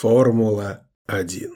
Формула-1.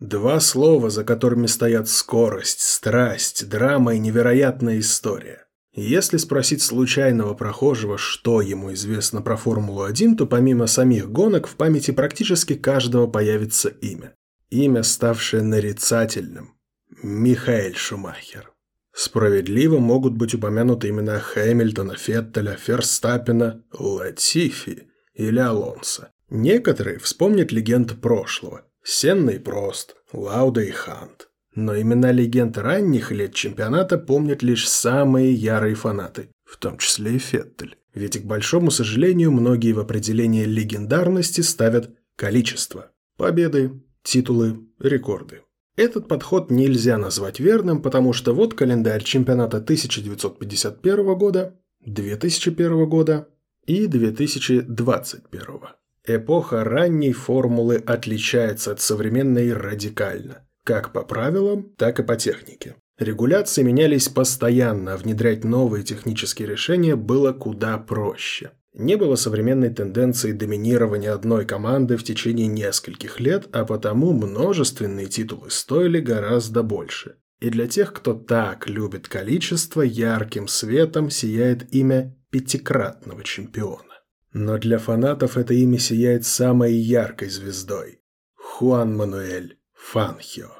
Два слова, за которыми стоят скорость, страсть, драма и невероятная история. Если спросить случайного прохожего, что ему известно про Формулу-1, то помимо самих гонок в памяти практически каждого появится имя. Имя, ставшее нарицательным. Михаэль Шумахер. Справедливо могут быть упомянуты имена Хэмилтона, Феттеля, Ферстаппена, Латифи или Алонса. Некоторые вспомнят легенд прошлого – Сенна и Прост, Лауда и Хант. Но имена легенд ранних лет чемпионата помнят лишь самые ярые фанаты, в том числе и Феттель. Ведь, к большому сожалению, многие в определение легендарности ставят количество. Победы, титулы, рекорды. Этот подход нельзя назвать верным, потому что вот календарь чемпионата 1951 года, 2001 года и 2021. Эпоха ранней формулы отличается от современной радикально, как по правилам, так и по технике. Регуляции менялись постоянно, а внедрять новые технические решения было куда проще. Не было современной тенденции доминирования одной команды в течение нескольких лет, а потому множественные титулы стоили гораздо больше. И для тех, кто так любит количество, ярким светом сияет имя пятикратного чемпиона. Но для фанатов это имя сияет самой яркой звездой – Хуан Мануэль Фанхио.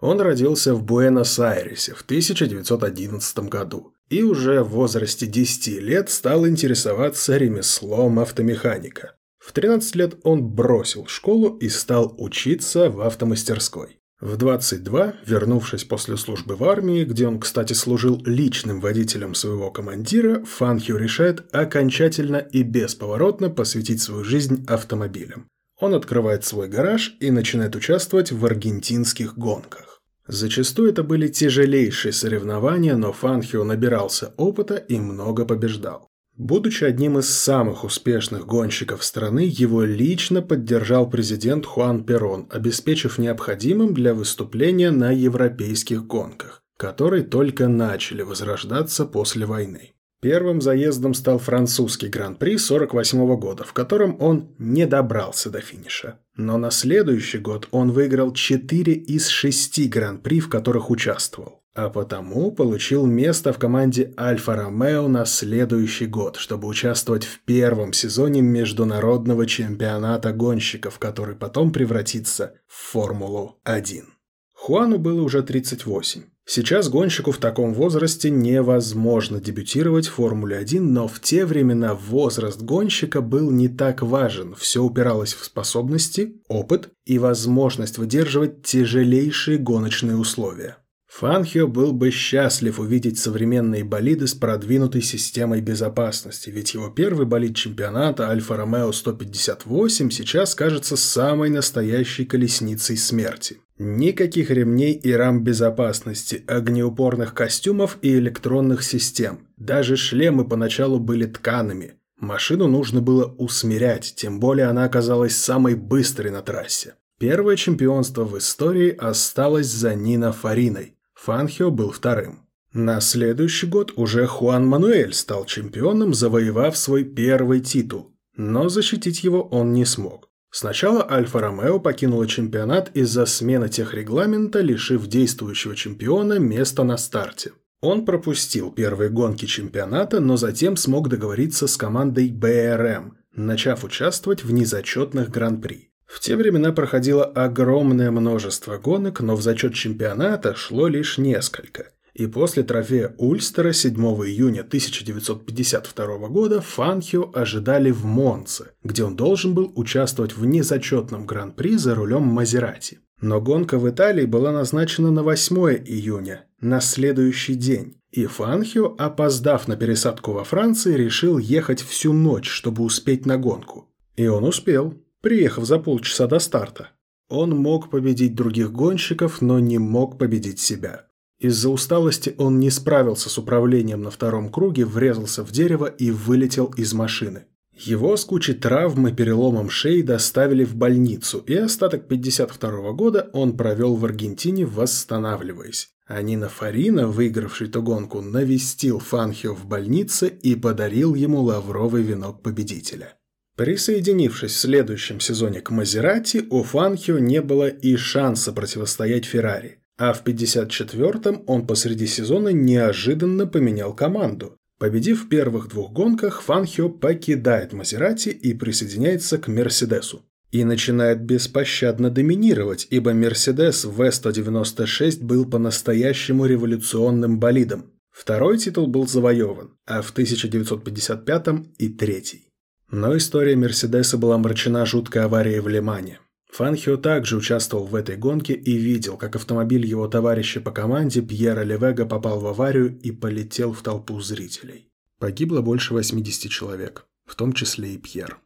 Он родился в Буэнос-Айресе в 1911 году и уже в возрасте 10 лет стал интересоваться ремеслом автомеханика. В 13 лет он бросил школу и стал учиться в автомастерской. В 22, вернувшись после службы в армии, где он, кстати, служил личным водителем своего командира, Фанхио решает окончательно и бесповоротно посвятить свою жизнь автомобилям. Он открывает свой гараж и начинает участвовать в аргентинских гонках. Зачастую это были тяжелейшие соревнования, но Фанхио набирался опыта и много побеждал. Будучи одним из самых успешных гонщиков страны, его лично поддержал президент Хуан Перон, обеспечив необходимым для выступления на европейских гонках, которые только начали возрождаться после войны. Первым заездом стал французский гран-при 48 года, в котором он не добрался до финиша. Но на следующий год он выиграл 4 из 6 гран-при, в которых участвовал а потому получил место в команде Альфа-Ромео на следующий год, чтобы участвовать в первом сезоне международного чемпионата гонщиков, который потом превратится в Формулу-1. Хуану было уже 38. Сейчас гонщику в таком возрасте невозможно дебютировать в Формуле-1, но в те времена возраст гонщика был не так важен. Все упиралось в способности, опыт и возможность выдерживать тяжелейшие гоночные условия. Фанхио был бы счастлив увидеть современные болиды с продвинутой системой безопасности, ведь его первый болид чемпионата Альфа-Ромео 158 сейчас кажется самой настоящей колесницей смерти. Никаких ремней и рам безопасности, огнеупорных костюмов и электронных систем. Даже шлемы поначалу были ткаными. Машину нужно было усмирять, тем более она оказалась самой быстрой на трассе. Первое чемпионство в истории осталось за Нино Фариной. Фанхио был вторым. На следующий год уже Хуан Мануэль стал чемпионом, завоевав свой первый титул, но защитить его он не смог. Сначала Альфа-Ромео покинула чемпионат из-за смены техрегламента, лишив действующего чемпиона места на старте. Он пропустил первые гонки чемпионата, но затем смог договориться с командой БРМ, начав участвовать в незачетных гран-при. В те времена проходило огромное множество гонок, но в зачет чемпионата шло лишь несколько. И после трофея Ульстера 7 июня 1952 года Фанхио ожидали в Монце, где он должен был участвовать в незачетном гран-при за рулем Мазерати. Но гонка в Италии была назначена на 8 июня, на следующий день. И Фанхио, опоздав на пересадку во Франции, решил ехать всю ночь, чтобы успеть на гонку. И он успел приехав за полчаса до старта. Он мог победить других гонщиков, но не мог победить себя. Из-за усталости он не справился с управлением на втором круге, врезался в дерево и вылетел из машины. Его с кучей травм и переломом шеи доставили в больницу, и остаток 52 года он провел в Аргентине, восстанавливаясь. А Нина Фарина, выигравший ту гонку, навестил Фанхио в больнице и подарил ему лавровый венок победителя. Присоединившись в следующем сезоне к Мазерати, у Фанхио не было и шанса противостоять Феррари. А в 54-м он посреди сезона неожиданно поменял команду. Победив в первых двух гонках, Фанхио покидает Мазерати и присоединяется к Мерседесу. И начинает беспощадно доминировать, ибо Мерседес В-196 был по-настоящему революционным болидом. Второй титул был завоеван, а в 1955-м и третий. Но история Мерседеса была омрачена жуткой аварией в Лимане. Фанхио также участвовал в этой гонке и видел, как автомобиль его товарища по команде Пьера Левега попал в аварию и полетел в толпу зрителей. Погибло больше 80 человек, в том числе и Пьер.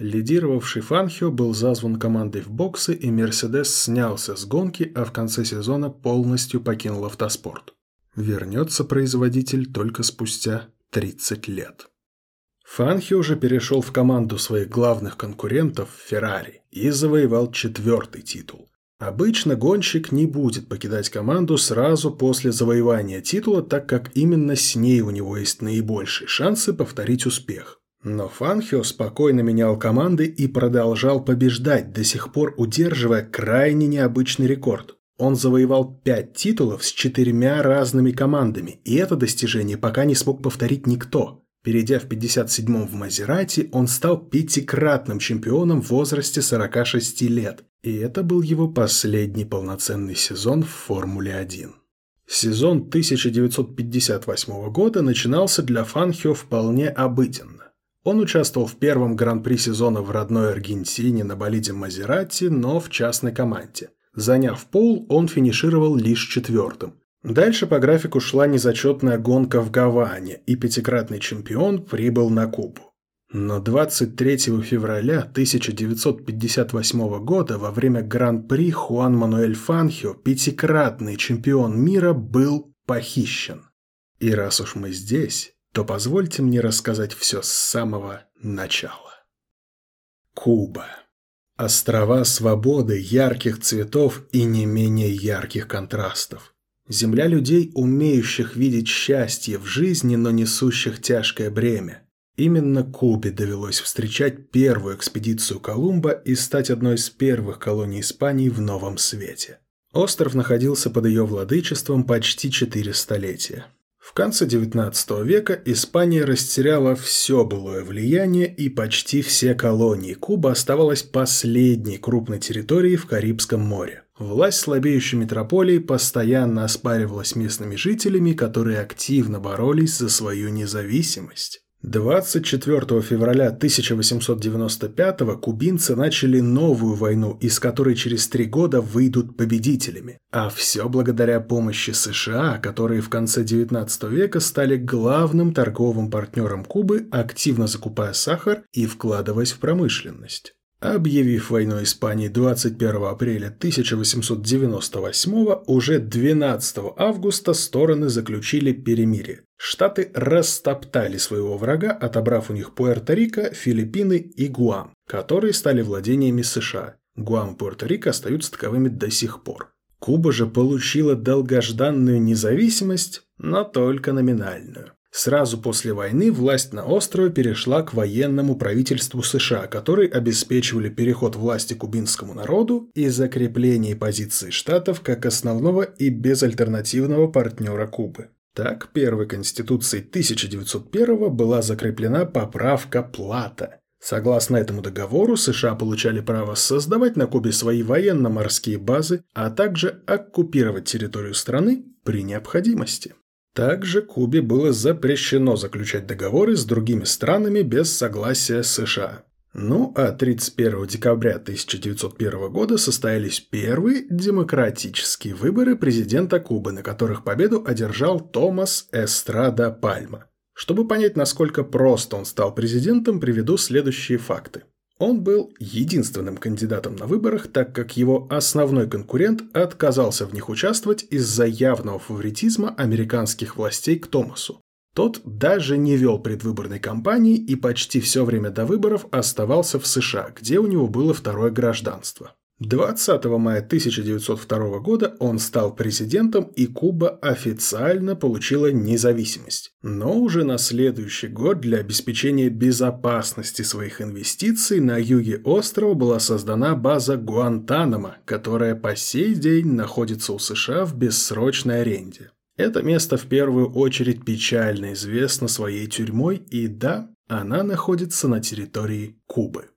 Лидировавший Фанхио был зазван командой в боксы, и Мерседес снялся с гонки, а в конце сезона полностью покинул автоспорт. Вернется производитель только спустя 30 лет. Фанхи уже перешел в команду своих главных конкурентов Феррари и завоевал четвертый титул. Обычно гонщик не будет покидать команду сразу после завоевания титула, так как именно с ней у него есть наибольшие шансы повторить успех. Но Фанхио спокойно менял команды и продолжал побеждать, до сих пор удерживая крайне необычный рекорд. Он завоевал пять титулов с четырьмя разными командами, и это достижение пока не смог повторить никто. Перейдя в 57-м в Мазерати, он стал пятикратным чемпионом в возрасте 46 лет, и это был его последний полноценный сезон в Формуле-1. Сезон 1958 года начинался для Фанхио вполне обыденно. Он участвовал в первом гран-при сезона в родной Аргентине на болиде Мазерати, но в частной команде. Заняв пол, он финишировал лишь четвертым. Дальше по графику шла незачетная гонка в Гаване, и пятикратный чемпион прибыл на Кубу. Но 23 февраля 1958 года во время Гран-при Хуан Мануэль Фанхио, пятикратный чемпион мира, был похищен. И раз уж мы здесь, то позвольте мне рассказать все с самого начала. Куба. Острова свободы, ярких цветов и не менее ярких контрастов. Земля людей, умеющих видеть счастье в жизни, но несущих тяжкое бремя. Именно Кубе довелось встречать первую экспедицию Колумба и стать одной из первых колоний Испании в Новом Свете. Остров находился под ее владычеством почти четыре столетия. В конце XIX века Испания растеряла все былое влияние, и почти все колонии Куба оставалась последней крупной территорией в Карибском море. Власть слабеющей метрополии постоянно оспаривалась местными жителями, которые активно боролись за свою независимость. 24 февраля 1895 кубинцы начали новую войну, из которой через три года выйдут победителями. А все благодаря помощи США, которые в конце 19 века стали главным торговым партнером Кубы, активно закупая сахар и вкладываясь в промышленность. Объявив войну Испании 21 апреля 1898, уже 12 августа стороны заключили перемирие. Штаты растоптали своего врага, отобрав у них Пуэрто-Рико, Филиппины и Гуам, которые стали владениями США. Гуам и Пуэрто-Рико остаются таковыми до сих пор. Куба же получила долгожданную независимость, но только номинальную. Сразу после войны власть на острове перешла к военному правительству США, которые обеспечивали переход власти кубинскому народу и закрепление позиции штатов как основного и безальтернативного партнера Кубы. Так, первой конституцией 1901 была закреплена поправка Плата. Согласно этому договору, США получали право создавать на Кубе свои военно-морские базы, а также оккупировать территорию страны при необходимости. Также Кубе было запрещено заключать договоры с другими странами без согласия США. Ну а 31 декабря 1901 года состоялись первые демократические выборы президента Кубы, на которых победу одержал Томас Эстрада Пальма. Чтобы понять, насколько просто он стал президентом, приведу следующие факты. Он был единственным кандидатом на выборах, так как его основной конкурент отказался в них участвовать из-за явного фаворитизма американских властей к Томасу. Тот даже не вел предвыборной кампании и почти все время до выборов оставался в США, где у него было второе гражданство. 20 мая 1902 года он стал президентом, и Куба официально получила независимость. Но уже на следующий год для обеспечения безопасности своих инвестиций на юге острова была создана база Гуантанамо, которая по сей день находится у США в бессрочной аренде. Это место в первую очередь печально известно своей тюрьмой, и да, она находится на территории Кубы.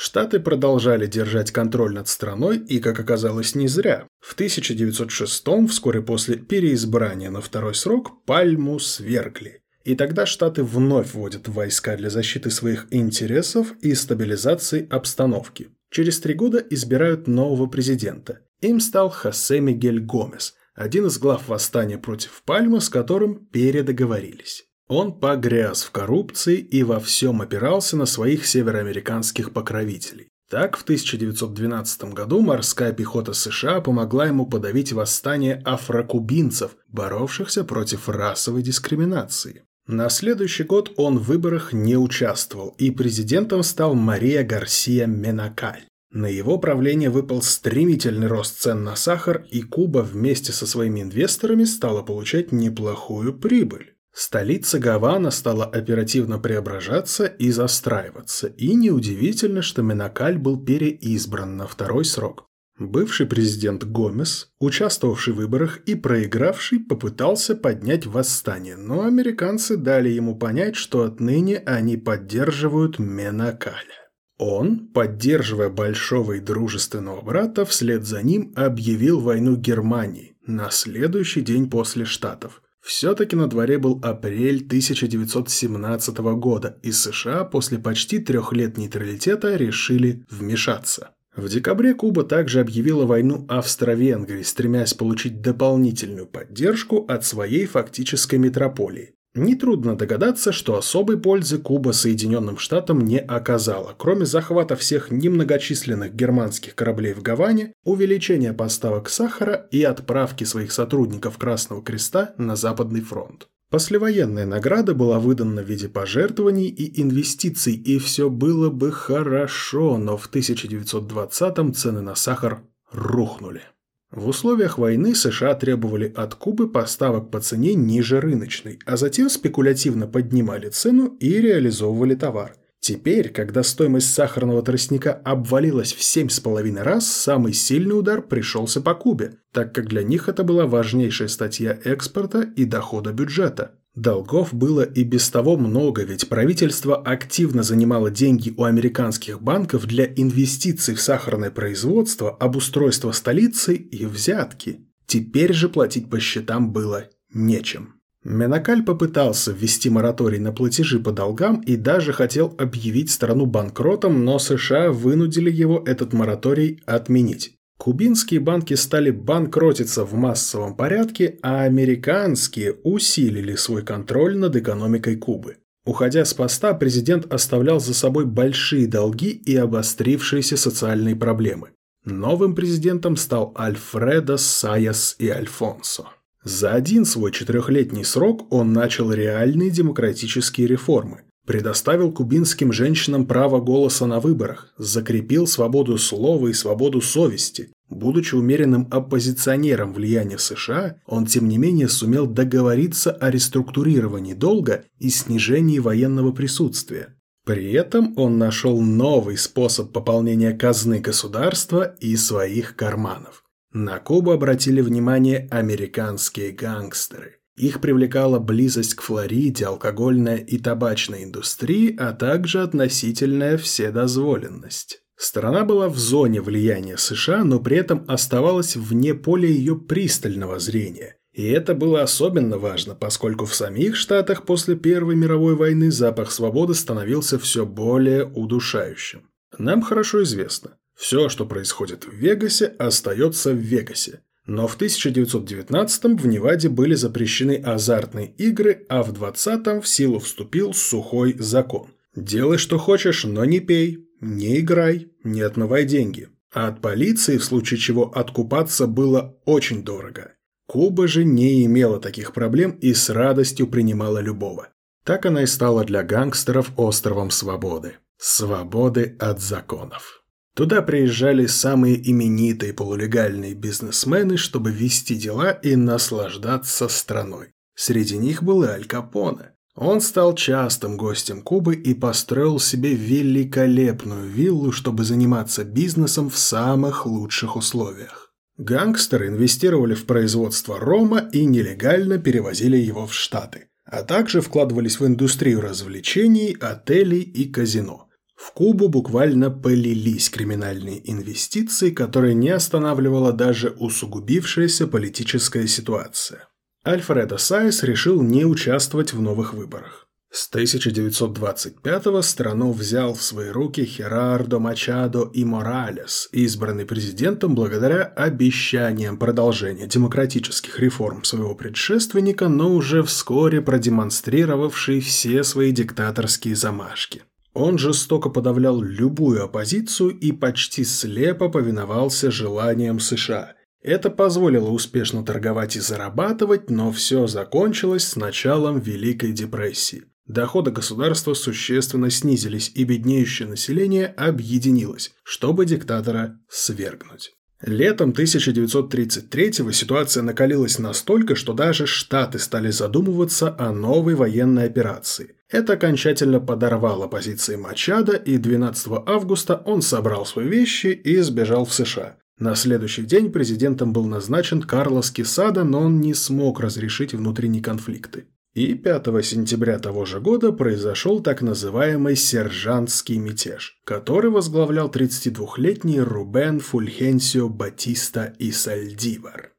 Штаты продолжали держать контроль над страной, и, как оказалось, не зря. В 1906 вскоре после переизбрания на второй срок, Пальму свергли. И тогда Штаты вновь вводят войска для защиты своих интересов и стабилизации обстановки. Через три года избирают нового президента. Им стал Хосе Мигель Гомес, один из глав восстания против Пальмы, с которым передоговорились. Он погряз в коррупции и во всем опирался на своих североамериканских покровителей. Так, в 1912 году морская пехота США помогла ему подавить восстание афрокубинцев, боровшихся против расовой дискриминации. На следующий год он в выборах не участвовал, и президентом стал Мария Гарсия Менакаль. На его правление выпал стремительный рост цен на сахар, и Куба вместе со своими инвесторами стала получать неплохую прибыль. Столица Гавана стала оперативно преображаться и застраиваться, и неудивительно, что Менакаль был переизбран на второй срок. Бывший президент Гомес, участвовавший в выборах и проигравший, попытался поднять восстание, но американцы дали ему понять, что отныне они поддерживают Менакаля. Он, поддерживая большого и дружественного брата, вслед за ним объявил войну Германии на следующий день после Штатов – все-таки на дворе был апрель 1917 года, и США после почти трех лет нейтралитета решили вмешаться. В декабре Куба также объявила войну Австро-Венгрии, стремясь получить дополнительную поддержку от своей фактической метрополии. Нетрудно догадаться, что особой пользы Куба Соединенным Штатам не оказала, кроме захвата всех немногочисленных германских кораблей в Гаване, увеличения поставок сахара и отправки своих сотрудников Красного Креста на Западный фронт. Послевоенная награда была выдана в виде пожертвований и инвестиций, и все было бы хорошо, но в 1920-м цены на сахар рухнули. В условиях войны США требовали от Кубы поставок по цене ниже рыночной, а затем спекулятивно поднимали цену и реализовывали товар. Теперь, когда стоимость сахарного тростника обвалилась в 7,5 раз, самый сильный удар пришелся по Кубе, так как для них это была важнейшая статья экспорта и дохода бюджета. Долгов было и без того много, ведь правительство активно занимало деньги у американских банков для инвестиций в сахарное производство, обустройство столицы и взятки. Теперь же платить по счетам было нечем. Менакаль попытался ввести мораторий на платежи по долгам и даже хотел объявить страну банкротом, но США вынудили его этот мораторий отменить. Кубинские банки стали банкротиться в массовом порядке, а американские усилили свой контроль над экономикой Кубы. Уходя с поста, президент оставлял за собой большие долги и обострившиеся социальные проблемы. Новым президентом стал Альфредо Сайас и Альфонсо. За один свой четырехлетний срок он начал реальные демократические реформы предоставил кубинским женщинам право голоса на выборах, закрепил свободу слова и свободу совести. Будучи умеренным оппозиционером влияния США, он тем не менее сумел договориться о реструктурировании долга и снижении военного присутствия. При этом он нашел новый способ пополнения казны государства и своих карманов. На Кубу обратили внимание американские гангстеры. Их привлекала близость к Флориде, алкогольная и табачная индустрии, а также относительная вседозволенность. Страна была в зоне влияния США, но при этом оставалась вне поля ее пристального зрения. И это было особенно важно, поскольку в самих Штатах после Первой мировой войны запах свободы становился все более удушающим. Нам хорошо известно, все, что происходит в Вегасе, остается в Вегасе. Но в 1919-м в Неваде были запрещены азартные игры, а в 20-м в силу вступил сухой закон. Делай, что хочешь, но не пей, не играй, не отмывай деньги. А от полиции, в случае чего откупаться было очень дорого. Куба же не имела таких проблем и с радостью принимала любого. Так она и стала для гангстеров островом свободы. Свободы от законов. Туда приезжали самые именитые полулегальные бизнесмены, чтобы вести дела и наслаждаться страной. Среди них был и Аль Капоне. Он стал частым гостем Кубы и построил себе великолепную виллу, чтобы заниматься бизнесом в самых лучших условиях. Гангстеры инвестировали в производство рома и нелегально перевозили его в Штаты, а также вкладывались в индустрию развлечений, отелей и казино. В Кубу буквально полились криминальные инвестиции, которые не останавливала даже усугубившаяся политическая ситуация. Альфредо Сайес решил не участвовать в новых выборах. С 1925-го страну взял в свои руки Херардо Мачадо и Моралес, избранный президентом благодаря обещаниям продолжения демократических реформ своего предшественника, но уже вскоре продемонстрировавший все свои диктаторские замашки. Он жестоко подавлял любую оппозицию и почти слепо повиновался желаниям США – это позволило успешно торговать и зарабатывать, но все закончилось с началом Великой депрессии. Доходы государства существенно снизились, и беднеющее население объединилось, чтобы диктатора свергнуть. Летом 1933-го ситуация накалилась настолько, что даже Штаты стали задумываться о новой военной операции. Это окончательно подорвало позиции Мачада, и 12 августа он собрал свои вещи и сбежал в США. На следующий день президентом был назначен Карлос Кесада, но он не смог разрешить внутренние конфликты. И 5 сентября того же года произошел так называемый «сержантский мятеж», который возглавлял 32-летний Рубен Фульхенсио Батиста и Сальдивар.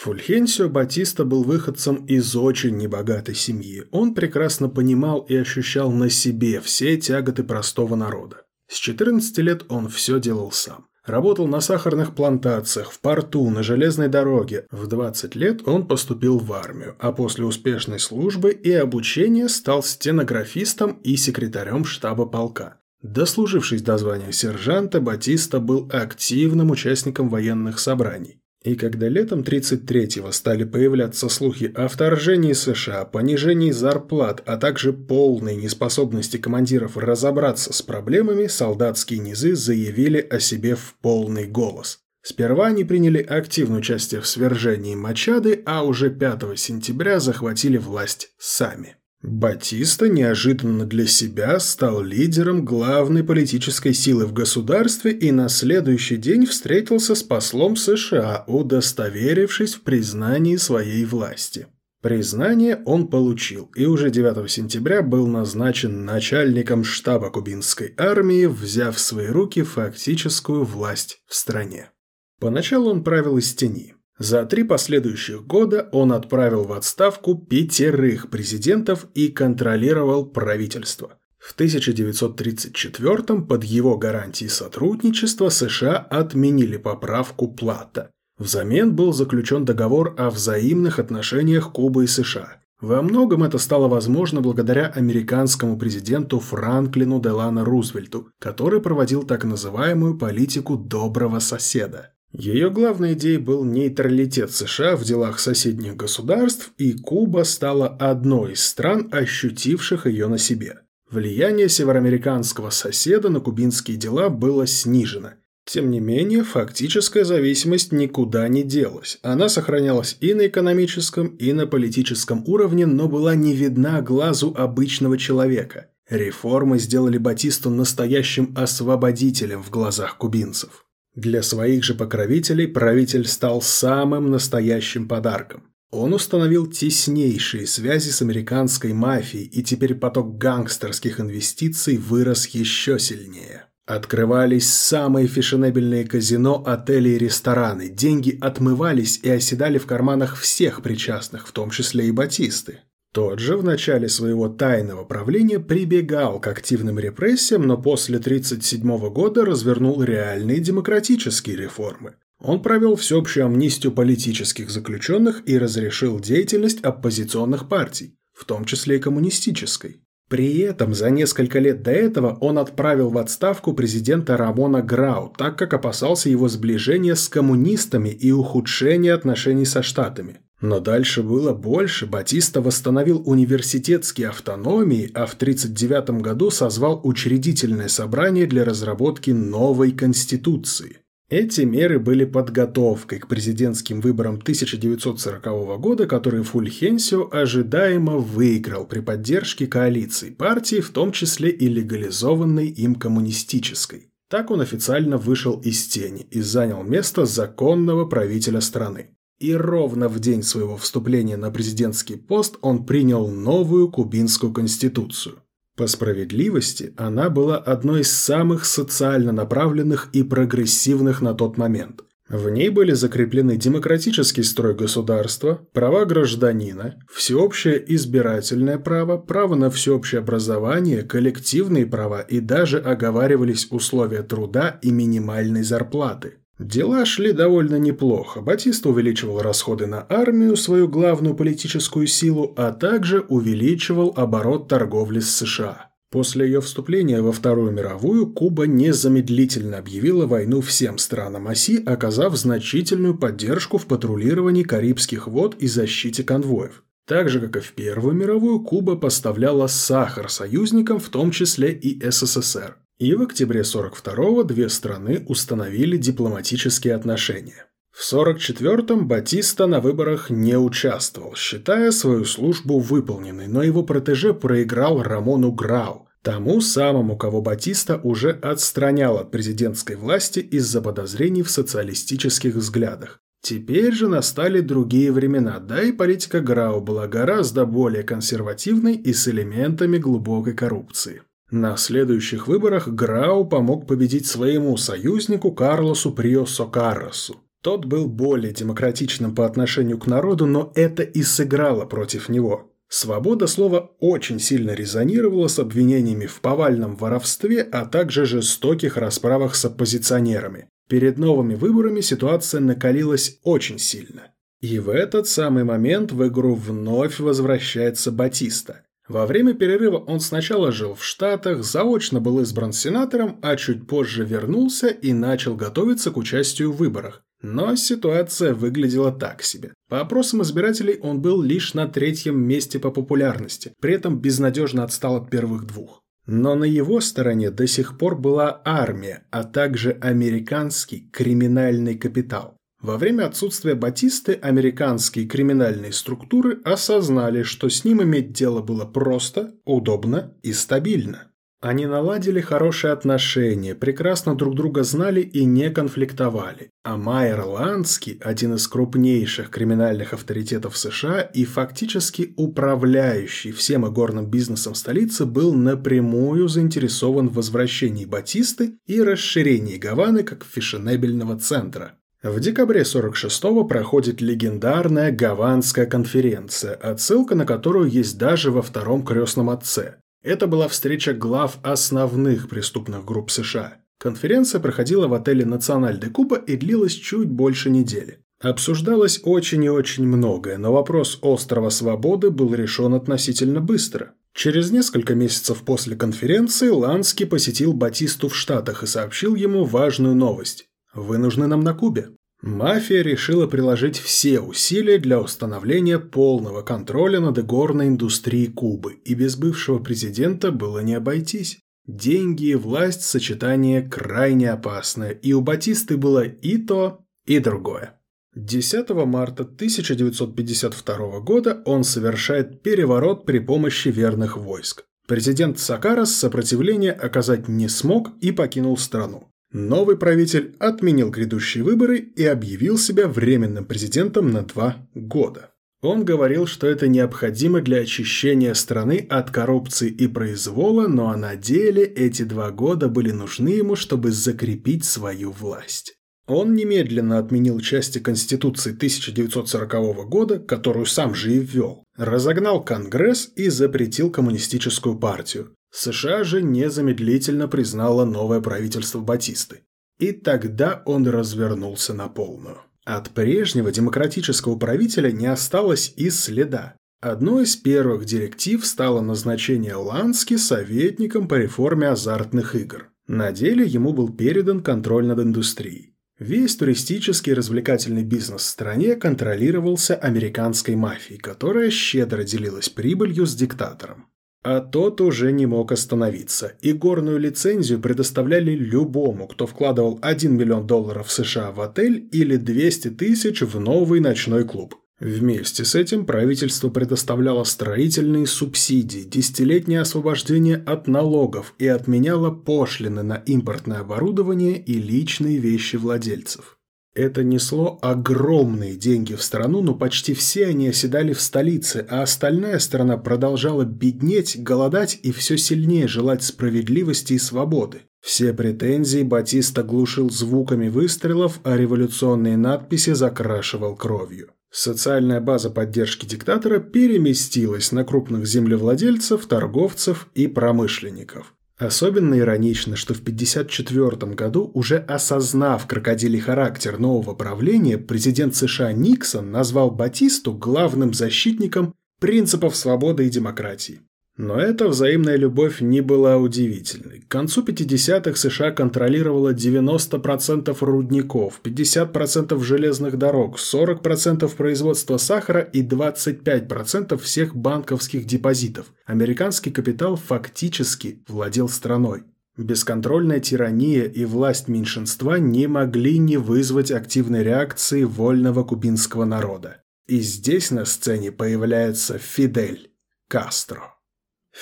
Фульхенсио Батиста был выходцем из очень небогатой семьи. Он прекрасно понимал и ощущал на себе все тяготы простого народа. С 14 лет он все делал сам. Работал на сахарных плантациях, в порту, на железной дороге. В 20 лет он поступил в армию, а после успешной службы и обучения стал стенографистом и секретарем штаба полка. Дослужившись до звания сержанта, Батиста был активным участником военных собраний. И когда летом 33-го стали появляться слухи о вторжении США, понижении зарплат, а также полной неспособности командиров разобраться с проблемами, солдатские низы заявили о себе в полный голос. Сперва они приняли активное участие в свержении Мачады, а уже 5 сентября захватили власть сами. Батиста неожиданно для себя стал лидером главной политической силы в государстве и на следующий день встретился с послом США, удостоверившись в признании своей власти. Признание он получил и уже 9 сентября был назначен начальником штаба кубинской армии, взяв в свои руки фактическую власть в стране. Поначалу он правил из тени – за три последующих года он отправил в отставку пятерых президентов и контролировал правительство. В 1934 под его гарантией сотрудничества США отменили поправку Плата. Взамен был заключен договор о взаимных отношениях Кубы и США. Во многом это стало возможно благодаря американскому президенту Франклину Делано Рузвельту, который проводил так называемую политику доброго соседа. Ее главной идеей был нейтралитет США в делах соседних государств, и Куба стала одной из стран, ощутивших ее на себе. Влияние североамериканского соседа на кубинские дела было снижено. Тем не менее, фактическая зависимость никуда не делась. Она сохранялась и на экономическом, и на политическом уровне, но была не видна глазу обычного человека. Реформы сделали Батисту настоящим освободителем в глазах кубинцев. Для своих же покровителей правитель стал самым настоящим подарком. Он установил теснейшие связи с американской мафией, и теперь поток гангстерских инвестиций вырос еще сильнее. Открывались самые фешенебельные казино, отели и рестораны, деньги отмывались и оседали в карманах всех причастных, в том числе и Батисты. Тот же в начале своего тайного правления прибегал к активным репрессиям, но после 1937 года развернул реальные демократические реформы. Он провел всеобщую амнистию политических заключенных и разрешил деятельность оппозиционных партий, в том числе и коммунистической. При этом за несколько лет до этого он отправил в отставку президента Рамона Грау, так как опасался его сближения с коммунистами и ухудшения отношений со Штатами. Но дальше было больше. Батиста восстановил университетские автономии, а в 1939 году созвал учредительное собрание для разработки новой конституции. Эти меры были подготовкой к президентским выборам 1940 года, которые Фульхенсио ожидаемо выиграл при поддержке коалиции партии, в том числе и легализованной им коммунистической. Так он официально вышел из тени и занял место законного правителя страны. И ровно в день своего вступления на президентский пост он принял новую кубинскую конституцию. По справедливости, она была одной из самых социально направленных и прогрессивных на тот момент. В ней были закреплены демократический строй государства, права гражданина, всеобщее избирательное право, право на всеобщее образование, коллективные права и даже оговаривались условия труда и минимальной зарплаты. Дела шли довольно неплохо. Батиста увеличивал расходы на армию, свою главную политическую силу, а также увеличивал оборот торговли с США. После ее вступления во Вторую мировую Куба незамедлительно объявила войну всем странам оси, оказав значительную поддержку в патрулировании Карибских вод и защите конвоев. Так же, как и в Первую мировую, Куба поставляла сахар союзникам, в том числе и СССР и в октябре 42-го две страны установили дипломатические отношения. В 44-м Батиста на выборах не участвовал, считая свою службу выполненной, но его протеже проиграл Рамону Грау, тому самому, кого Батиста уже отстранял от президентской власти из-за подозрений в социалистических взглядах. Теперь же настали другие времена, да и политика Грау была гораздо более консервативной и с элементами глубокой коррупции. На следующих выборах Грау помог победить своему союзнику Карлосу Приосо Карросу. Тот был более демократичным по отношению к народу, но это и сыграло против него. Свобода слова очень сильно резонировала с обвинениями в повальном воровстве, а также жестоких расправах с оппозиционерами. Перед новыми выборами ситуация накалилась очень сильно. И в этот самый момент в игру вновь возвращается Батиста. Во время перерыва он сначала жил в Штатах, заочно был избран сенатором, а чуть позже вернулся и начал готовиться к участию в выборах. Но ситуация выглядела так себе. По опросам избирателей он был лишь на третьем месте по популярности, при этом безнадежно отстал от первых двух. Но на его стороне до сих пор была армия, а также американский криминальный капитал. Во время отсутствия Батисты американские криминальные структуры осознали, что с ним иметь дело было просто, удобно и стабильно. Они наладили хорошие отношения, прекрасно друг друга знали и не конфликтовали. А Майер Ланский, один из крупнейших криминальных авторитетов США и фактически управляющий всем игорным бизнесом столицы, был напрямую заинтересован в возвращении Батисты и расширении Гаваны как фешенебельного центра. В декабре 46-го проходит легендарная Гаванская конференция, отсылка на которую есть даже во втором крестном отце. Это была встреча глав основных преступных групп США. Конференция проходила в отеле «Националь де Куба» и длилась чуть больше недели. Обсуждалось очень и очень многое, но вопрос острова Свободы был решен относительно быстро. Через несколько месяцев после конференции Ланский посетил Батисту в Штатах и сообщил ему важную новость. Вы нужны нам на Кубе. Мафия решила приложить все усилия для установления полного контроля над игорной индустрией Кубы, и без бывшего президента было не обойтись. Деньги и власть сочетание крайне опасное, и у Батисты было и то, и другое. 10 марта 1952 года он совершает переворот при помощи верных войск. Президент Сакарас сопротивление оказать не смог и покинул страну. Новый правитель отменил грядущие выборы и объявил себя временным президентом на два года. Он говорил, что это необходимо для очищения страны от коррупции и произвола, но а на деле эти два года были нужны ему, чтобы закрепить свою власть. Он немедленно отменил части Конституции 1940 года, которую сам же и ввел, разогнал Конгресс и запретил коммунистическую партию, США же незамедлительно признала новое правительство Батисты. И тогда он развернулся на полную. От прежнего демократического правителя не осталось и следа. Одной из первых директив стало назначение Лански советником по реформе азартных игр. На деле ему был передан контроль над индустрией. Весь туристический и развлекательный бизнес в стране контролировался американской мафией, которая щедро делилась прибылью с диктатором. А тот уже не мог остановиться, и горную лицензию предоставляли любому, кто вкладывал 1 миллион долларов США в отель или 200 тысяч в новый ночной клуб. Вместе с этим правительство предоставляло строительные субсидии, десятилетнее освобождение от налогов и отменяло пошлины на импортное оборудование и личные вещи владельцев. Это несло огромные деньги в страну, но почти все они оседали в столице, а остальная страна продолжала беднеть, голодать и все сильнее желать справедливости и свободы. Все претензии Батиста глушил звуками выстрелов, а революционные надписи закрашивал кровью. Социальная база поддержки диктатора переместилась на крупных землевладельцев, торговцев и промышленников. Особенно иронично, что в 1954 году, уже осознав крокодилий характер нового правления, президент США Никсон назвал Батисту главным защитником принципов свободы и демократии. Но эта взаимная любовь не была удивительной. К концу 50-х США контролировала 90% рудников, 50% железных дорог, 40% производства сахара и 25% всех банковских депозитов. Американский капитал фактически владел страной. Бесконтрольная тирания и власть меньшинства не могли не вызвать активной реакции вольного кубинского народа. И здесь на сцене появляется Фидель Кастро.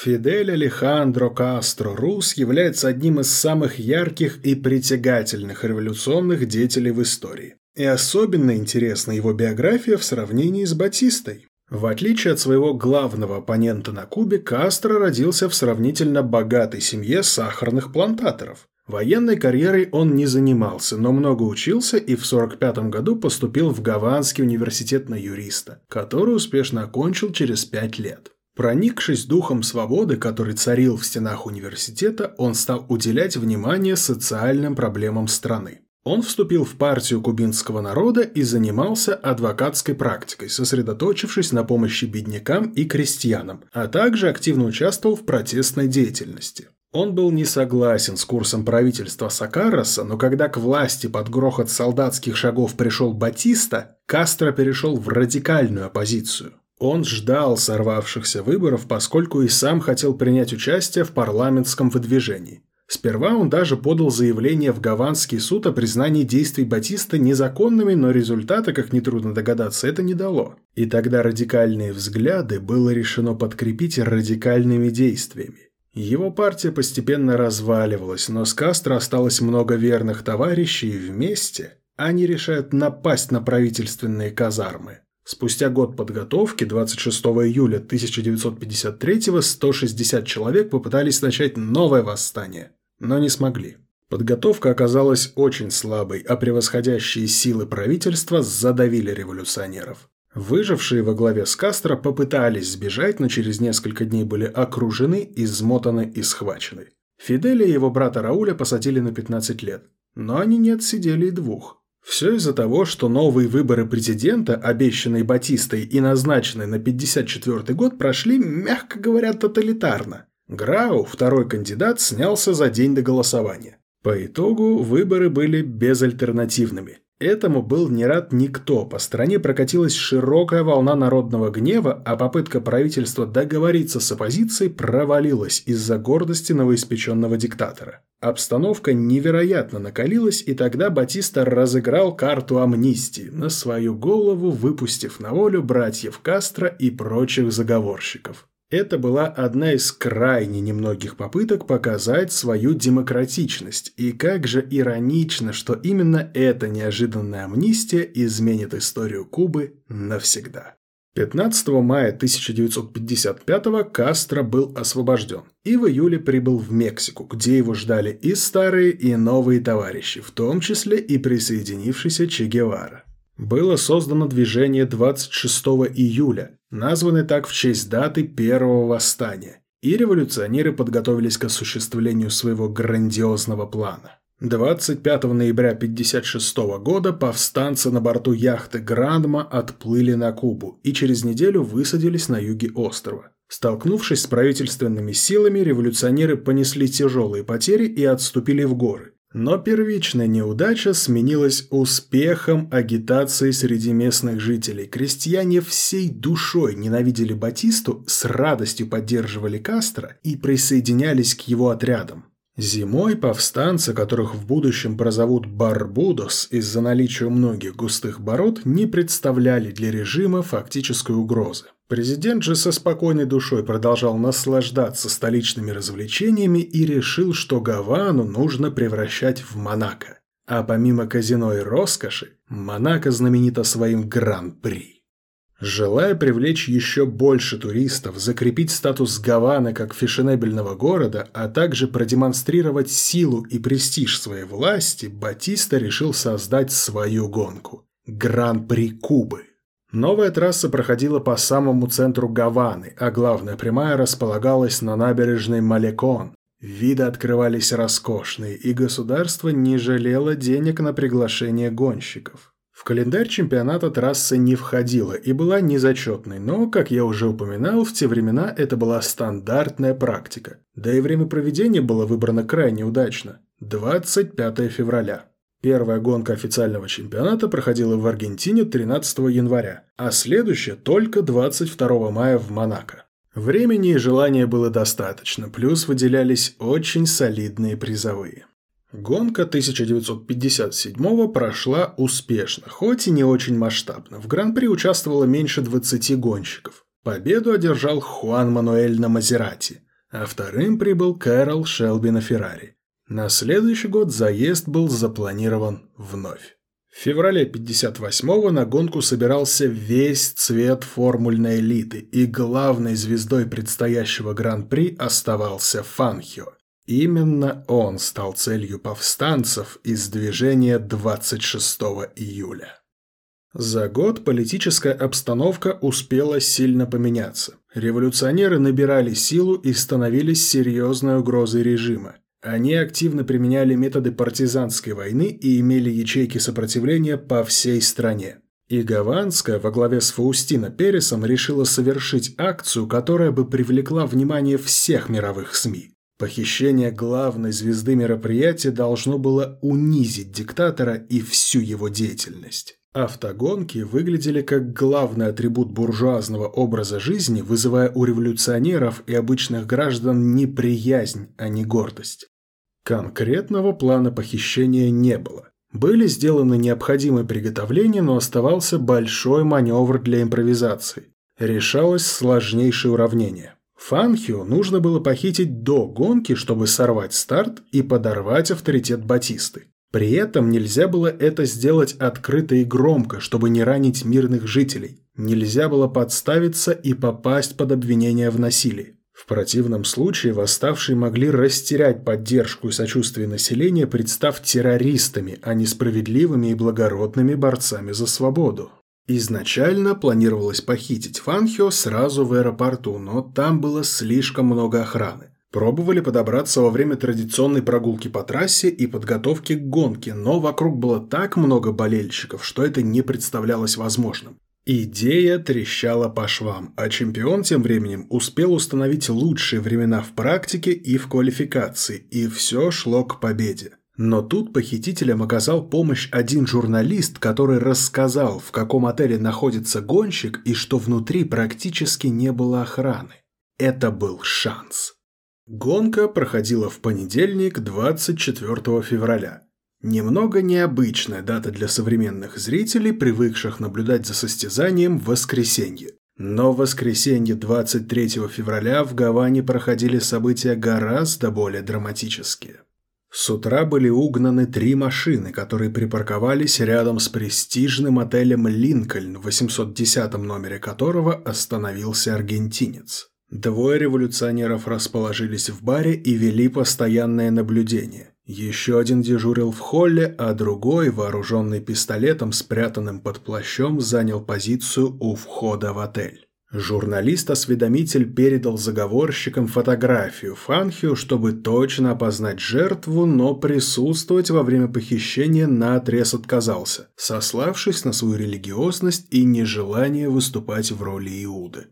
Фидель Алехандро Кастро Рус является одним из самых ярких и притягательных революционных деятелей в истории. И особенно интересна его биография в сравнении с Батистой. В отличие от своего главного оппонента на Кубе, Кастро родился в сравнительно богатой семье сахарных плантаторов. Военной карьерой он не занимался, но много учился и в 1945 году поступил в Гаванский университет на юриста, который успешно окончил через пять лет. Проникшись духом свободы, который царил в стенах университета, он стал уделять внимание социальным проблемам страны. Он вступил в партию кубинского народа и занимался адвокатской практикой, сосредоточившись на помощи беднякам и крестьянам, а также активно участвовал в протестной деятельности. Он был не согласен с курсом правительства Сакароса, но когда к власти под грохот солдатских шагов пришел Батиста, Кастро перешел в радикальную оппозицию. Он ждал сорвавшихся выборов, поскольку и сам хотел принять участие в парламентском выдвижении. Сперва он даже подал заявление в Гаванский суд о признании действий Батиста незаконными, но результата, как нетрудно догадаться, это не дало. И тогда радикальные взгляды было решено подкрепить радикальными действиями. Его партия постепенно разваливалась, но с Кастро осталось много верных товарищей, и вместе они решают напасть на правительственные казармы. Спустя год подготовки, 26 июля 1953 160 человек попытались начать новое восстание, но не смогли. Подготовка оказалась очень слабой, а превосходящие силы правительства задавили революционеров. Выжившие во главе с Кастро попытались сбежать, но через несколько дней были окружены, измотаны и схвачены. Фиделя и его брата Рауля посадили на 15 лет, но они не отсидели и двух. Все из-за того, что новые выборы президента, обещанные Батистой и назначенные на 54 год, прошли, мягко говоря, тоталитарно. Грау, второй кандидат, снялся за день до голосования. По итогу выборы были безальтернативными. Этому был не рад никто, по стране прокатилась широкая волна народного гнева, а попытка правительства договориться с оппозицией провалилась из-за гордости новоиспеченного диктатора. Обстановка невероятно накалилась, и тогда Батиста разыграл карту амнистии, на свою голову выпустив на волю братьев Кастро и прочих заговорщиков. Это была одна из крайне немногих попыток показать свою демократичность, и как же иронично, что именно эта неожиданная амнистия изменит историю Кубы навсегда. 15 мая 1955 Кастро был освобожден и в июле прибыл в Мексику, где его ждали и старые, и новые товарищи, в том числе и присоединившийся Че Гевара. Было создано движение 26 июля, названное так в честь даты первого восстания, и революционеры подготовились к осуществлению своего грандиозного плана. 25 ноября 1956 года повстанцы на борту яхты «Грандма» отплыли на Кубу и через неделю высадились на юге острова. Столкнувшись с правительственными силами, революционеры понесли тяжелые потери и отступили в горы. Но первичная неудача сменилась успехом агитации среди местных жителей. Крестьяне всей душой ненавидели Батисту, с радостью поддерживали Кастро и присоединялись к его отрядам. Зимой повстанцы, которых в будущем прозовут Барбудос из-за наличия многих густых бород, не представляли для режима фактической угрозы. Президент же со спокойной душой продолжал наслаждаться столичными развлечениями и решил, что Гавану нужно превращать в Монако. А помимо казино и роскоши, Монако знаменита своим гран-при. Желая привлечь еще больше туристов, закрепить статус Гаваны как фешенебельного города, а также продемонстрировать силу и престиж своей власти, Батиста решил создать свою гонку – Гран-при Кубы. Новая трасса проходила по самому центру Гаваны, а главная прямая располагалась на набережной Малекон. Виды открывались роскошные, и государство не жалело денег на приглашение гонщиков. В календарь чемпионата трасса не входила и была незачетной, но, как я уже упоминал, в те времена это была стандартная практика. Да и время проведения было выбрано крайне удачно – 25 февраля. Первая гонка официального чемпионата проходила в Аргентине 13 января, а следующая только 22 мая в Монако. Времени и желания было достаточно, плюс выделялись очень солидные призовые. Гонка 1957 прошла успешно, хоть и не очень масштабно. В Гран-при участвовало меньше 20 гонщиков. Победу одержал Хуан Мануэль на Мазерати, а вторым прибыл Кэрол Шелби на Феррари. На следующий год заезд был запланирован вновь. В феврале 58-го на гонку собирался весь цвет формульной элиты, и главной звездой предстоящего гран-при оставался Фанхио. Именно он стал целью повстанцев из движения 26 июля. За год политическая обстановка успела сильно поменяться. Революционеры набирали силу и становились серьезной угрозой режима. Они активно применяли методы партизанской войны и имели ячейки сопротивления по всей стране. И Гаванская во главе с Фаустино Пересом решила совершить акцию, которая бы привлекла внимание всех мировых СМИ. Похищение главной звезды мероприятия должно было унизить диктатора и всю его деятельность. Автогонки выглядели как главный атрибут буржуазного образа жизни, вызывая у революционеров и обычных граждан неприязнь, а не гордость. Конкретного плана похищения не было. Были сделаны необходимые приготовления, но оставался большой маневр для импровизации. Решалось сложнейшее уравнение. Фанхио нужно было похитить до гонки, чтобы сорвать старт и подорвать авторитет Батисты. При этом нельзя было это сделать открыто и громко, чтобы не ранить мирных жителей. Нельзя было подставиться и попасть под обвинение в насилии. В противном случае восставшие могли растерять поддержку и сочувствие населения, представ террористами, а не справедливыми и благородными борцами за свободу. Изначально планировалось похитить Фанхио сразу в аэропорту, но там было слишком много охраны. Пробовали подобраться во время традиционной прогулки по трассе и подготовки к гонке, но вокруг было так много болельщиков, что это не представлялось возможным. Идея трещала по швам, а чемпион тем временем успел установить лучшие времена в практике и в квалификации, и все шло к победе. Но тут похитителям оказал помощь один журналист, который рассказал, в каком отеле находится гонщик и что внутри практически не было охраны. Это был шанс. Гонка проходила в понедельник, 24 февраля. Немного необычная дата для современных зрителей, привыкших наблюдать за состязанием в воскресенье. Но в воскресенье 23 февраля в Гаване проходили события гораздо более драматические. С утра были угнаны три машины, которые припарковались рядом с престижным отелем «Линкольн», в 810 номере которого остановился аргентинец. Двое революционеров расположились в баре и вели постоянное наблюдение. Еще один дежурил в холле, а другой, вооруженный пистолетом, спрятанным под плащом, занял позицию у входа в отель. Журналист-осведомитель передал заговорщикам фотографию Фанхио, чтобы точно опознать жертву, но присутствовать во время похищения наотрез отказался, сославшись на свою религиозность и нежелание выступать в роли Иуды.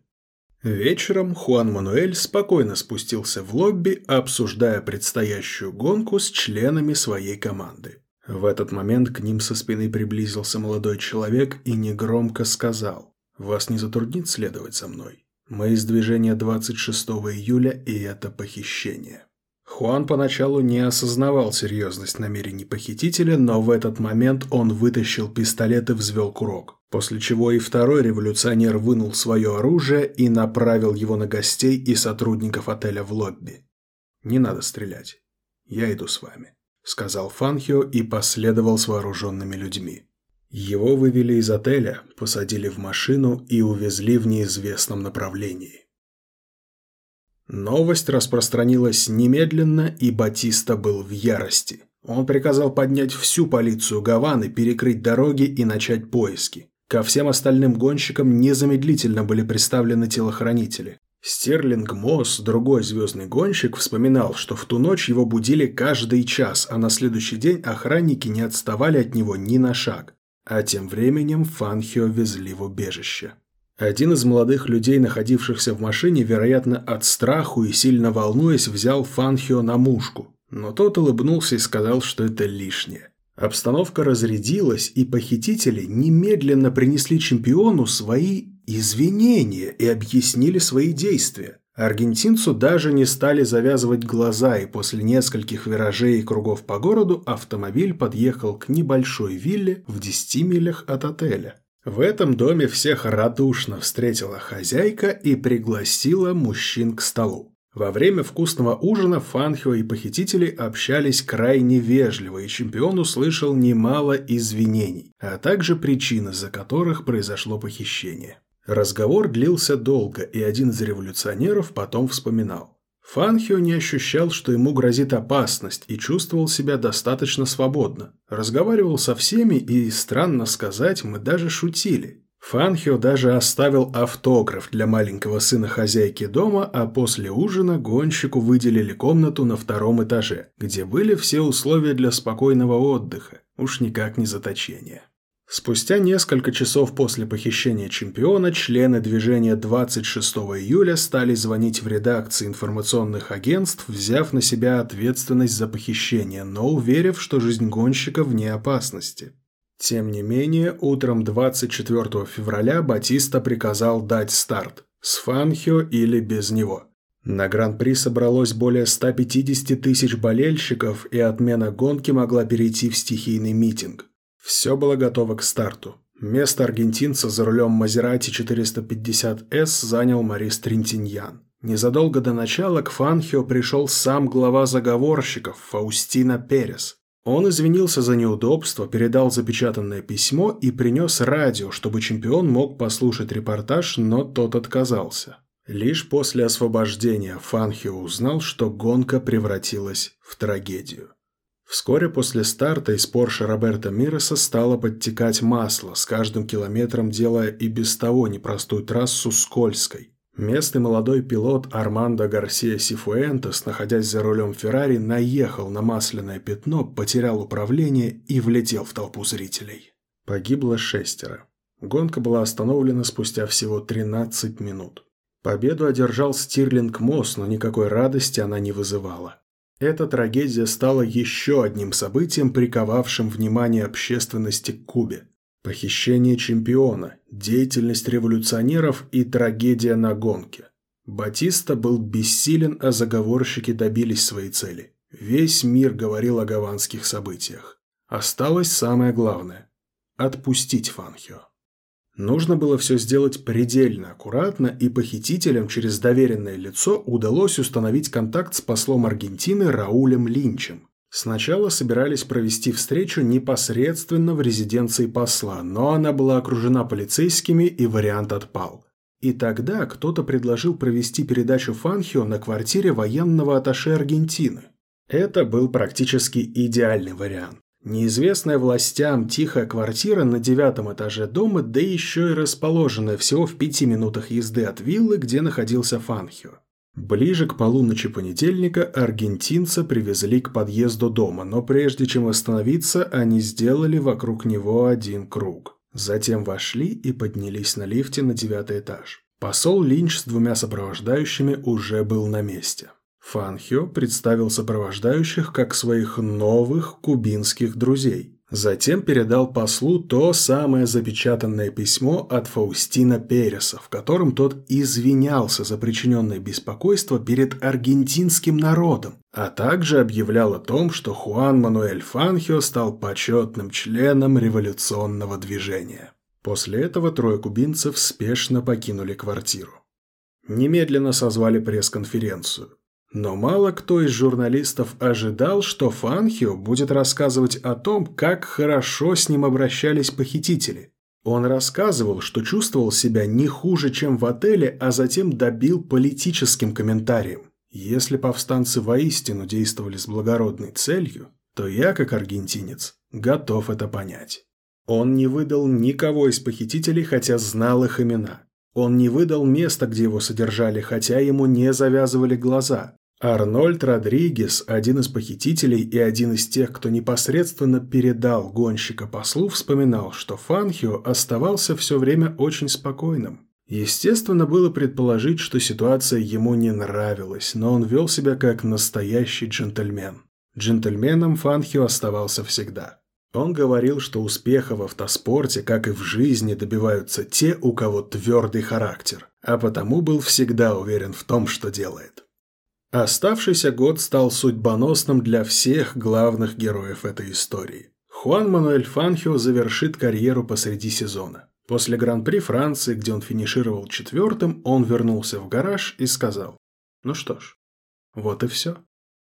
Вечером Хуан Мануэль спокойно спустился в лобби, обсуждая предстоящую гонку с членами своей команды. В этот момент к ним со спины приблизился молодой человек и негромко сказал «Вас не затруднит следовать за мной? Мы из движения 26 июля, и это похищение». Хуан поначалу не осознавал серьезность намерений похитителя, но в этот момент он вытащил пистолет и взвел курок, после чего и второй революционер вынул свое оружие и направил его на гостей и сотрудников отеля в лобби. «Не надо стрелять. Я иду с вами», — сказал Фанхио и последовал с вооруженными людьми. Его вывели из отеля, посадили в машину и увезли в неизвестном направлении. Новость распространилась немедленно, и Батиста был в ярости. Он приказал поднять всю полицию Гаваны, перекрыть дороги и начать поиски. Ко всем остальным гонщикам незамедлительно были представлены телохранители. Стерлинг Мосс, другой звездный гонщик, вспоминал, что в ту ночь его будили каждый час, а на следующий день охранники не отставали от него ни на шаг. А тем временем Фанхио везли в убежище. Один из молодых людей, находившихся в машине, вероятно, от страху и сильно волнуясь, взял Фанхио на мушку. Но тот улыбнулся и сказал, что это лишнее. Обстановка разрядилась, и похитители немедленно принесли чемпиону свои извинения и объяснили свои действия. Аргентинцу даже не стали завязывать глаза, и после нескольких виражей и кругов по городу автомобиль подъехал к небольшой вилле в 10 милях от отеля. В этом доме всех радушно встретила хозяйка и пригласила мужчин к столу. Во время вкусного ужина Фанхио и похитители общались крайне вежливо, и чемпион услышал немало извинений, а также причины, за которых произошло похищение. Разговор длился долго, и один из революционеров потом вспоминал. Фанхио не ощущал, что ему грозит опасность, и чувствовал себя достаточно свободно. Разговаривал со всеми, и, странно сказать, мы даже шутили. Фанхио даже оставил автограф для маленького сына хозяйки дома, а после ужина гонщику выделили комнату на втором этаже, где были все условия для спокойного отдыха, уж никак не заточения. Спустя несколько часов после похищения чемпиона члены движения 26 июля стали звонить в редакции информационных агентств, взяв на себя ответственность за похищение, но уверив, что жизнь гонщика вне опасности. Тем не менее, утром 24 февраля Батиста приказал дать старт – с Фанхио или без него. На Гран-при собралось более 150 тысяч болельщиков, и отмена гонки могла перейти в стихийный митинг. Все было готово к старту. Место аргентинца за рулем Мазерати 450С занял Марис Тринтиньян. Незадолго до начала к Фанхио пришел сам глава заговорщиков Фаустина Перес. Он извинился за неудобство, передал запечатанное письмо и принес радио, чтобы чемпион мог послушать репортаж, но тот отказался. Лишь после освобождения Фанхио узнал, что гонка превратилась в трагедию. Вскоре после старта из Порше Роберта Мироса стало подтекать масло, с каждым километром делая и без того непростую трассу скользкой. Местный молодой пилот Армандо Гарсия Сифуэнтес, находясь за рулем Феррари, наехал на масляное пятно, потерял управление и влетел в толпу зрителей. Погибло шестеро. Гонка была остановлена спустя всего 13 минут. Победу одержал Стирлинг Мосс, но никакой радости она не вызывала. Эта трагедия стала еще одним событием, приковавшим внимание общественности к Кубе. Похищение чемпиона, деятельность революционеров и трагедия на гонке. Батиста был бессилен, а заговорщики добились своей цели. Весь мир говорил о гаванских событиях. Осталось самое главное – отпустить Фанхио. Нужно было все сделать предельно аккуратно, и похитителям через доверенное лицо удалось установить контакт с послом Аргентины Раулем Линчем. Сначала собирались провести встречу непосредственно в резиденции посла, но она была окружена полицейскими и вариант отпал. И тогда кто-то предложил провести передачу Фанхио на квартире военного атташе Аргентины. Это был практически идеальный вариант. Неизвестная властям тихая квартира на девятом этаже дома, да еще и расположенная всего в пяти минутах езды от виллы, где находился Фанхио. Ближе к полуночи понедельника аргентинца привезли к подъезду дома, но прежде чем остановиться, они сделали вокруг него один круг. Затем вошли и поднялись на лифте на девятый этаж. Посол Линч с двумя сопровождающими уже был на месте. Фанхио представил сопровождающих как своих новых кубинских друзей. Затем передал послу то самое запечатанное письмо от Фаустина Переса, в котором тот извинялся за причиненное беспокойство перед аргентинским народом, а также объявлял о том, что Хуан Мануэль Фанхио стал почетным членом революционного движения. После этого трое кубинцев спешно покинули квартиру. Немедленно созвали пресс-конференцию. Но мало кто из журналистов ожидал, что Фанхио будет рассказывать о том, как хорошо с ним обращались похитители. Он рассказывал, что чувствовал себя не хуже, чем в отеле, а затем добил политическим комментарием. Если повстанцы воистину действовали с благородной целью, то я, как аргентинец, готов это понять. Он не выдал никого из похитителей, хотя знал их имена. Он не выдал место, где его содержали, хотя ему не завязывали глаза. Арнольд Родригес, один из похитителей и один из тех, кто непосредственно передал гонщика послу, вспоминал, что Фанхио оставался все время очень спокойным. Естественно, было предположить, что ситуация ему не нравилась, но он вел себя как настоящий джентльмен. Джентльменом Фанхио оставался всегда. Он говорил, что успеха в автоспорте, как и в жизни, добиваются те, у кого твердый характер, а потому был всегда уверен в том, что делает. Оставшийся год стал судьбоносным для всех главных героев этой истории. Хуан Мануэль Фанхио завершит карьеру посреди сезона. После Гран-при Франции, где он финишировал четвертым, он вернулся в гараж и сказал «Ну что ж, вот и все».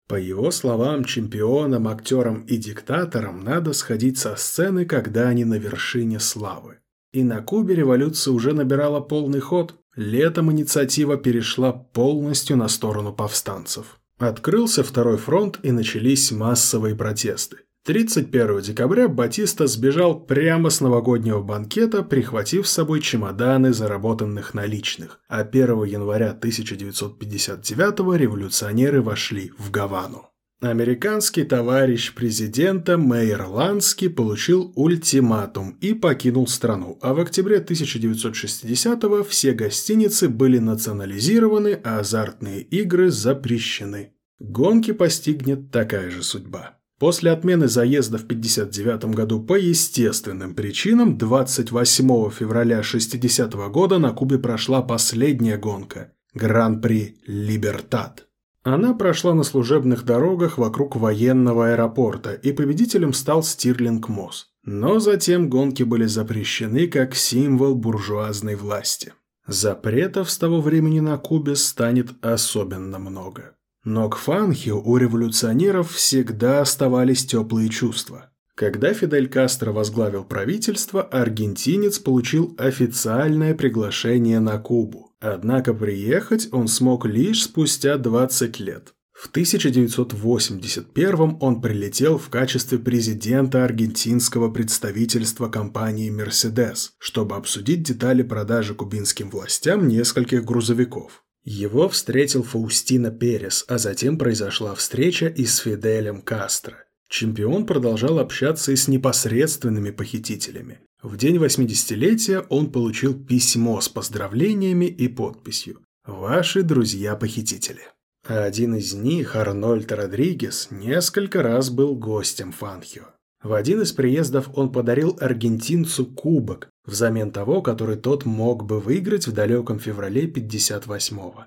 По его словам, чемпионам, актерам и диктаторам надо сходить со сцены, когда они на вершине славы. И на Кубе революция уже набирала полный ход. Летом инициатива перешла полностью на сторону повстанцев. Открылся второй фронт и начались массовые протесты. 31 декабря Батиста сбежал прямо с новогоднего банкета, прихватив с собой чемоданы заработанных наличных, а 1 января 1959 революционеры вошли в Гавану. Американский товарищ президента Мейер Лански получил ультиматум и покинул страну, а в октябре 1960-го все гостиницы были национализированы, а азартные игры запрещены. Гонки постигнет такая же судьба. После отмены заезда в 1959 году по естественным причинам 28 февраля 60 -го года на Кубе прошла последняя гонка – Гран-при Либертад. Она прошла на служебных дорогах вокруг военного аэропорта, и победителем стал Стирлинг Мосс. Но затем гонки были запрещены как символ буржуазной власти. Запретов с того времени на Кубе станет особенно много. Но к Фанхио у революционеров всегда оставались теплые чувства. Когда Фидель Кастро возглавил правительство, аргентинец получил официальное приглашение на Кубу. Однако приехать он смог лишь спустя 20 лет. В 1981 он прилетел в качестве президента аргентинского представительства компании Mercedes, чтобы обсудить детали продажи кубинским властям нескольких грузовиков. Его встретил Фаустина Перес, а затем произошла встреча и с Фиделем Кастро. Чемпион продолжал общаться и с непосредственными похитителями. В день 80-летия он получил письмо с поздравлениями и подписью «Ваши друзья-похитители». А один из них, Арнольд Родригес, несколько раз был гостем Фанхио. В один из приездов он подарил аргентинцу кубок, взамен того, который тот мог бы выиграть в далеком феврале 58-го.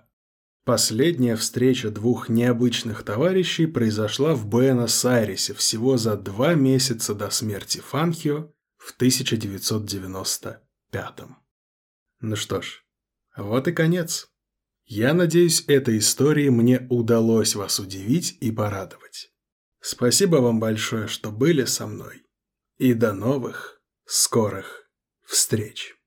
Последняя встреча двух необычных товарищей произошла в Буэнос-Айресе всего за два месяца до смерти Фанхио в 1995. Ну что ж, вот и конец. Я надеюсь, этой историей мне удалось вас удивить и порадовать. Спасибо вам большое, что были со мной. И до новых, скорых встреч.